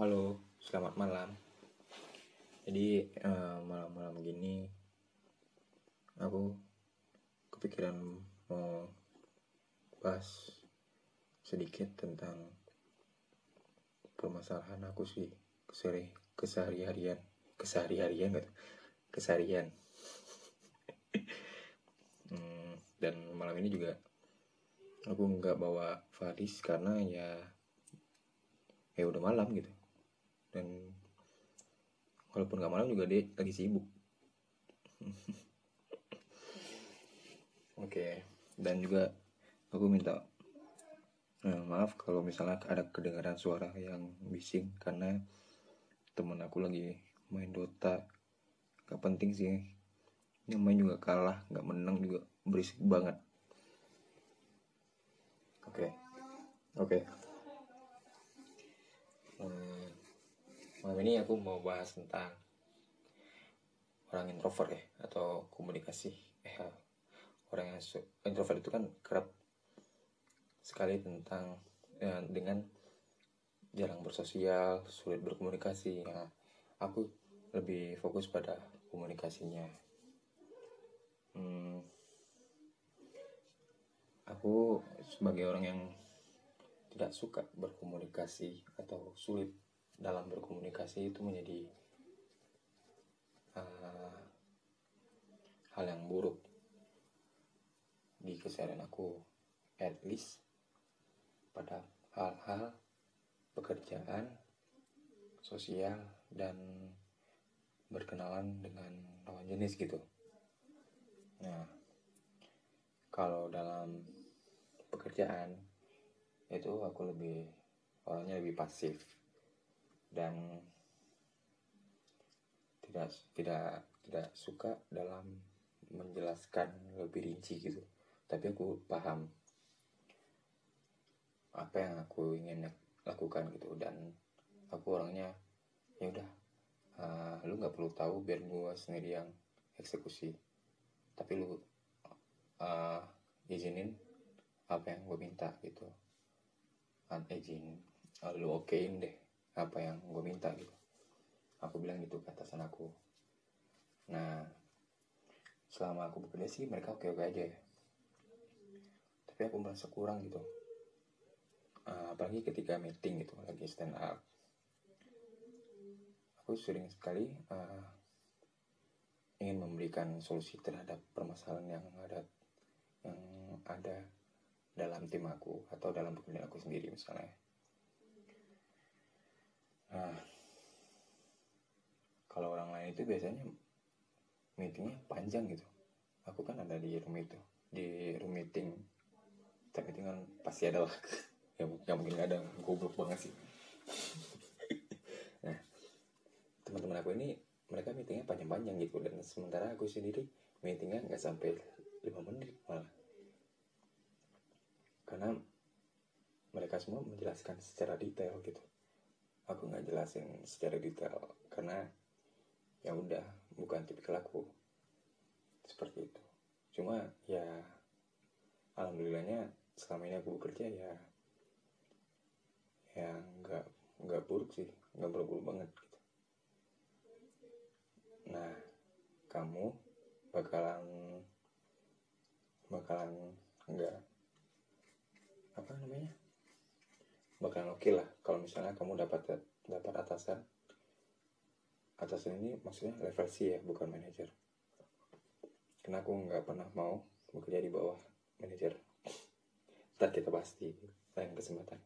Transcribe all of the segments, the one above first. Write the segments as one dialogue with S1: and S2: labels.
S1: Halo, selamat malam. Jadi eh, malam-malam gini aku kepikiran mau bahas sedikit tentang permasalahan aku sih kesehari kesehari-harian. Kesehari-harian gitu keseharian. Hmm, dan malam ini juga aku nggak bawa Faris karena ya ya udah malam gitu dan walaupun nggak malam juga dia lagi sibuk. Oke dan juga aku minta eh, maaf kalau misalnya ada kedengaran suara yang bising karena temen aku lagi main Dota. Gak penting sih. Yang main juga kalah nggak menang juga berisik banget. Oke oke. Hmm, malam ini aku mau bahas tentang orang introvert ya atau komunikasi. Eh orang yang introvert itu kan kerap sekali tentang ya, dengan jarang bersosial sulit berkomunikasi. Nah, aku lebih fokus pada komunikasinya. Hmm, aku sebagai orang yang tidak suka berkomunikasi atau sulit dalam berkomunikasi itu menjadi uh, hal yang buruk di keseharian aku. At least pada hal-hal pekerjaan sosial dan berkenalan dengan lawan jenis gitu. Nah kalau dalam pekerjaan itu aku lebih orangnya lebih pasif dan tidak tidak tidak suka dalam menjelaskan lebih rinci gitu. Tapi aku paham apa yang aku ingin lakukan gitu. Dan aku orangnya ya udah uh, lu nggak perlu tahu biar gua sendiri yang eksekusi. Tapi lu uh, izinin apa yang gue minta gitu. Kan izin oh, lu okein deh apa yang gue minta gitu. Aku bilang gitu ke atasan aku. Nah selama aku bekerja sih mereka oke oke aja ya. Tapi aku merasa kurang gitu. Uh, apalagi ketika meeting gitu lagi stand up. Aku sering sekali uh, ingin memberikan solusi terhadap permasalahan yang ada yang ada dalam tim aku atau dalam pekerjaan aku sendiri misalnya. Nah, kalau orang lain itu biasanya meetingnya panjang gitu. Aku kan ada di room itu, di room meeting. Tapi meeting kan pasti ada lah. ya, ya mungkin gak ada, goblok banget sih. nah, teman-teman aku ini mereka meetingnya panjang-panjang gitu dan sementara aku sendiri meetingnya nggak sampai 5 menit malah karena mereka semua menjelaskan secara detail gitu aku nggak jelasin secara detail karena ya udah bukan tipikal aku. Seperti itu. Cuma ya alhamdulillahnya selama ini aku bekerja ya ya nggak nggak buruk sih nggak buruk-buruk banget gitu. Nah kamu bakalan bakalan nggak apa namanya bakalan oke lah kalau misalnya kamu dapat dapat atasan. Atasan ini maksudnya level C ya bukan manajer. Karena aku nggak pernah mau bekerja di bawah manajer. Ntar kita di lain kesempatan.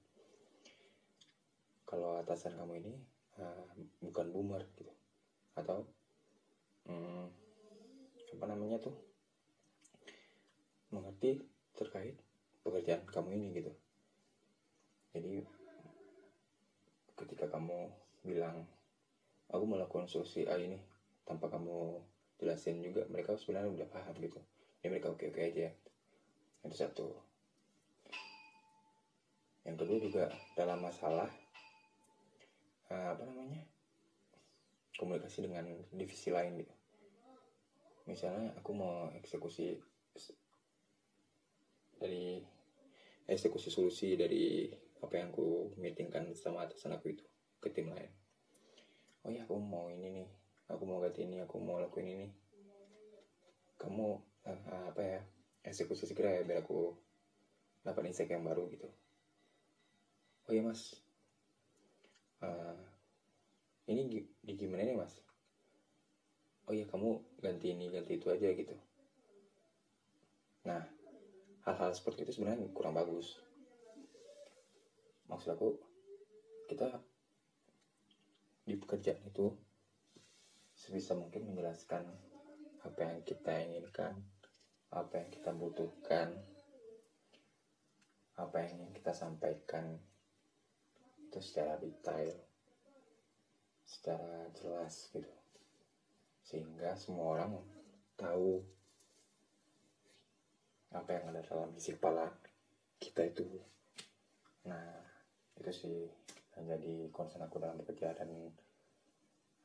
S1: Kalau atasan kamu ini uh, bukan boomer gitu. Atau hmm, apa namanya tuh? Mengerti terkait pekerjaan kamu ini gitu jadi ketika kamu bilang aku melakukan solusi A ini tanpa kamu jelasin juga mereka sebenarnya udah paham gitu. Ya mereka oke oke aja. Itu satu. Yang kedua juga dalam masalah uh, apa namanya komunikasi dengan divisi lain gitu. Misalnya aku mau eksekusi dari eksekusi solusi dari apa yang aku meetingkan sama atasan aku itu ke tim lain. Oh ya aku mau ini nih. Aku mau ganti ini aku mau lakuin ini. Kamu uh, apa ya eksekusi segera ya biar aku dapat insight yang baru gitu. Oh ya mas. Uh, ini di gimana nih mas? Oh ya kamu ganti ini ganti itu aja gitu. Nah hal-hal seperti itu sebenarnya kurang bagus maksud aku kita di pekerjaan itu sebisa mungkin menjelaskan apa yang kita inginkan apa yang kita butuhkan apa yang ingin kita sampaikan itu secara detail secara jelas gitu. Sehingga semua orang tahu apa yang ada dalam isi kepala kita itu. Nah itu sih yang jadi concern aku dalam bekerja dan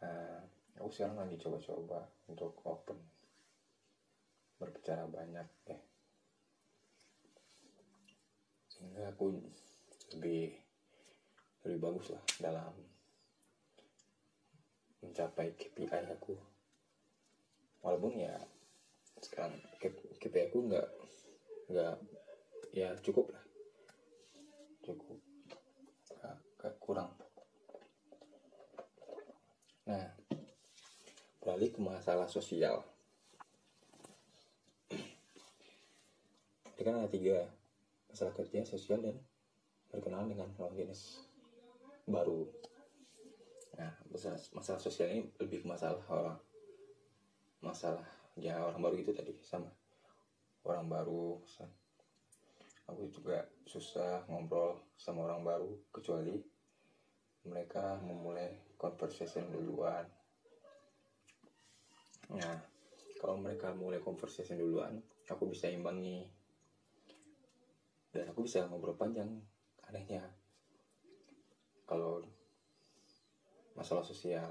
S1: uh, aku sekarang lagi coba-coba untuk open berbicara banyak deh. Sehingga aku lebih lebih bagus lah dalam mencapai KPI aku. Walaupun ya sekarang KPI aku nggak nggak ya cukup lah. Cukup kurang. Nah beralih ke masalah sosial. Ini kan ada tiga masalah kerja sosial dan berkenalan dengan lawan jenis baru. Nah masalah, masalah sosial ini lebih ke masalah orang. Masalah ya orang baru itu tadi sama. Orang baru aku juga susah ngobrol sama orang baru kecuali mereka memulai conversation duluan. Nah kalau mereka mulai conversation duluan aku bisa imbangi. Dan aku bisa ngobrol panjang anehnya. Kalau masalah sosial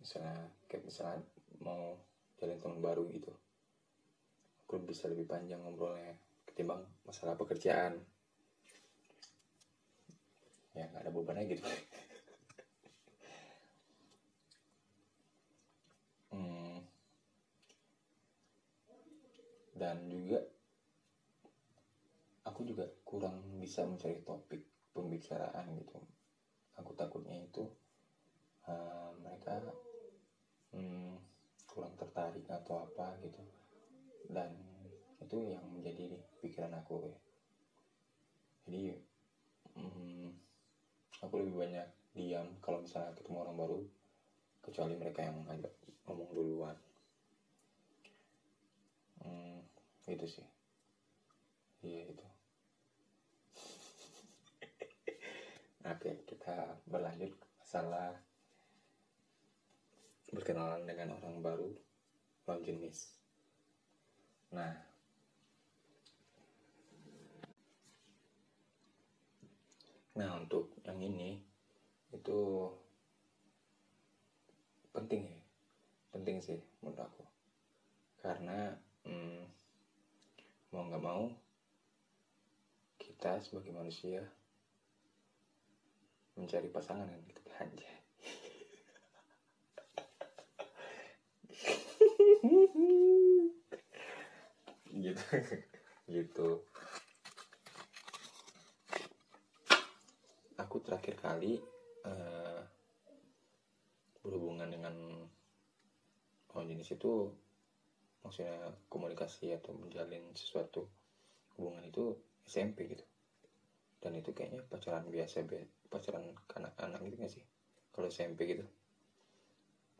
S1: misalnya kayak misalnya mau jalan teman baru gitu aku bisa lebih panjang ngobrolnya ketimbang masalah pekerjaan ya nggak ada bebannya gitu hmm. dan juga aku juga kurang bisa mencari topik pembicaraan gitu. Aku takutnya itu uh, mereka hmm, kurang tertarik atau apa gitu. Dan itu yang menjadi pikiran aku ya. Jadi hmm, aku lebih banyak diam kalau misalnya ketemu orang baru kecuali mereka yang ngajak ngomong duluan. Hmm, itu sih. Iya itu. Oke kita berlanjut masalah berkenalan dengan orang baru lawan jenis nah nah untuk yang ini itu penting ya. Penting sih menurut aku. Karena hmm, mau nggak mau kita sebagai manusia mencari pasangan kan gitu aja gitu. Gitu aku terakhir kali uh, berhubungan dengan lawan jenis itu maksudnya komunikasi atau menjalin sesuatu hubungan itu SMP gitu. Dan itu kayaknya pacaran biasa pacaran anak-anak gitu gak sih? Kalau SMP gitu.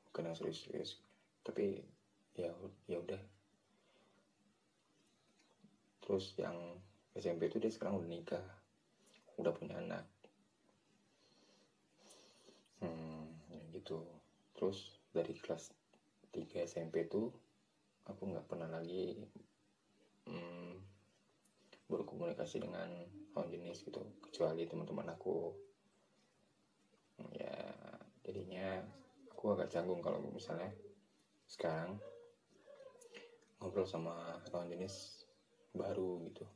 S1: Bukan yang serius-serius. Tapi ya ya udah. Terus yang SMP itu dia sekarang udah nikah udah punya anak hmm ya gitu. Terus dari kelas 3 SMP itu aku nggak pernah lagi hmm, berkomunikasi dengan lawan jenis gitu kecuali teman-teman aku. Ya jadinya aku agak canggung kalau misalnya sekarang ngobrol sama lawan jenis baru gitu.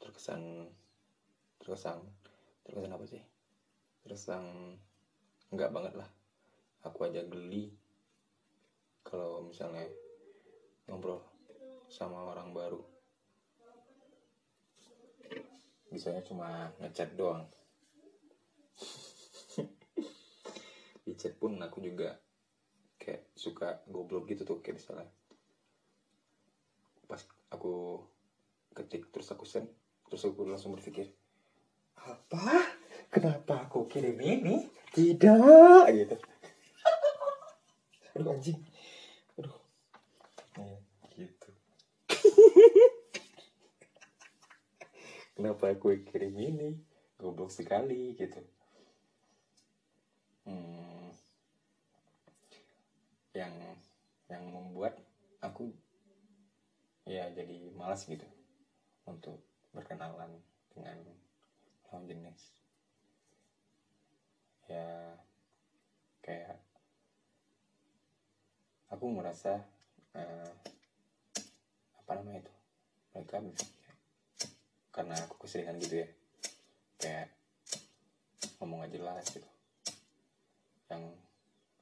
S1: Terkesan terkesan terkesan apa sih terkesan enggak banget lah. Aku aja geli kalau misalnya ngobrol sama orang baru. Bisanya cuma ngechat doang. Di chat pun aku juga kayak suka goblok gitu tuh kayak misalnya pas aku ketik terus aku send terus aku langsung berpikir apa kenapa aku kirim ini? Tidak gitu. Aduh anjing. Aduh. Ya, gitu. Kenapa aku kirim ini? Goblok sekali gitu hmm, yang yang membuat aku ya jadi malas gitu untuk berkenalan dengan lawan jenis ya kayak aku merasa eh, apa namanya itu? Mereka karena aku keseringan gitu ya. Kayak ngomong gak jelas gitu. Yang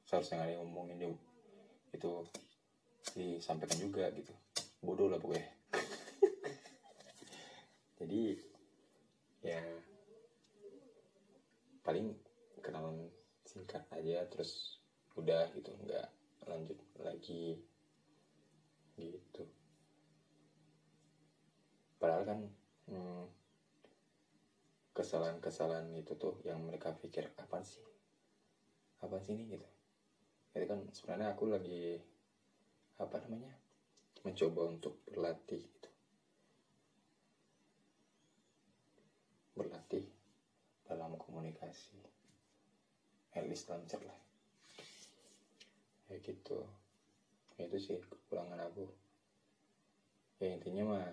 S1: seharusnya nggak ngomongin itu, itu disampaikan juga gitu. Bodoh lah pokoknya. Jadi ya paling kenalan singkat aja terus udah gitu nggak lanjut lagi. Gitu. Padahal kan hmm, kesalahan-kesalahan itu tuh yang mereka pikir apa sih? Apa sih ini? Gitu. Itu kan sebenarnya aku lagi apa namanya mencoba untuk berlatih gitu. Berlatih dalam komunikasi at least lancar lah ya gitu. Ya itu sih kekurangan aku. Ya intinya mah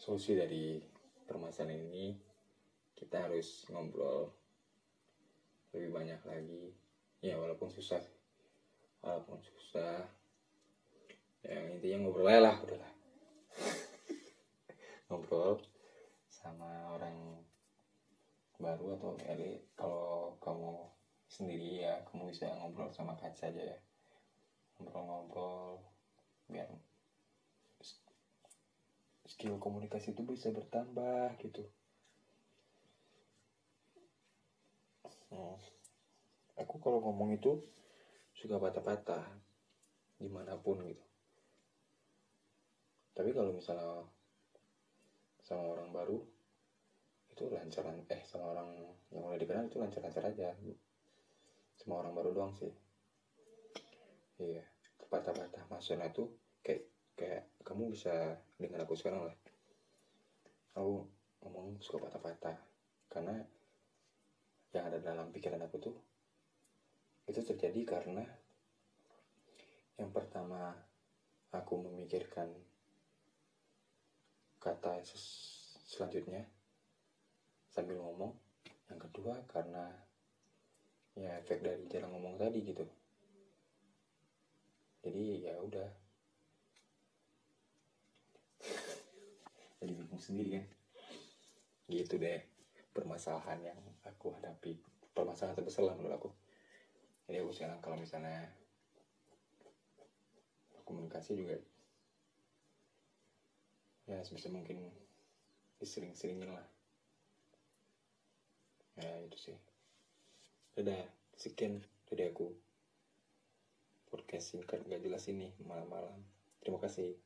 S1: solusi dari permasalahan ini kita harus ngobrol lebih banyak lagi. Ya walaupun susah walaupun susah. Ya intinya ngobrol aja lah udahlah ngobrol sama orang baru atau eli kalau kamu sendiri ya kamu bisa ngobrol sama kaca aja ya. Ngobrol-ngobrol biar skill komunikasi itu bisa bertambah gitu. Hmm. aku kalau ngomong itu suka patah-patah di mana pun gitu. Tapi kalau misalnya sama orang baru itu lancaran eh sama orang yang mulai dikenal itu lancar-lancar aja sama orang baru doang sih. Iya patah-patah maksudnya tuh kayak kayak kamu bisa dengan aku sekarang lah. Aku ngomong suka patah-patah. Karena yang ada dalam pikiran aku tuh itu terjadi karena yang pertama aku memikirkan kata selanjutnya sambil ngomong. Yang kedua karena ya efek dari jarang ngomong tadi gitu. Jadi ya udah. Jadi bingung sendiri kan. Gitu deh permasalahan yang aku hadapi. Permasalahan terbesar lah menurut aku. Jadi aku sekarang kalau misalnya komunikasi juga ya sebisa mungkin disering-seringin lah. Ya itu sih udah sekian dari aku. Podcast singkat gak jelas ini malam-malam. Terima kasih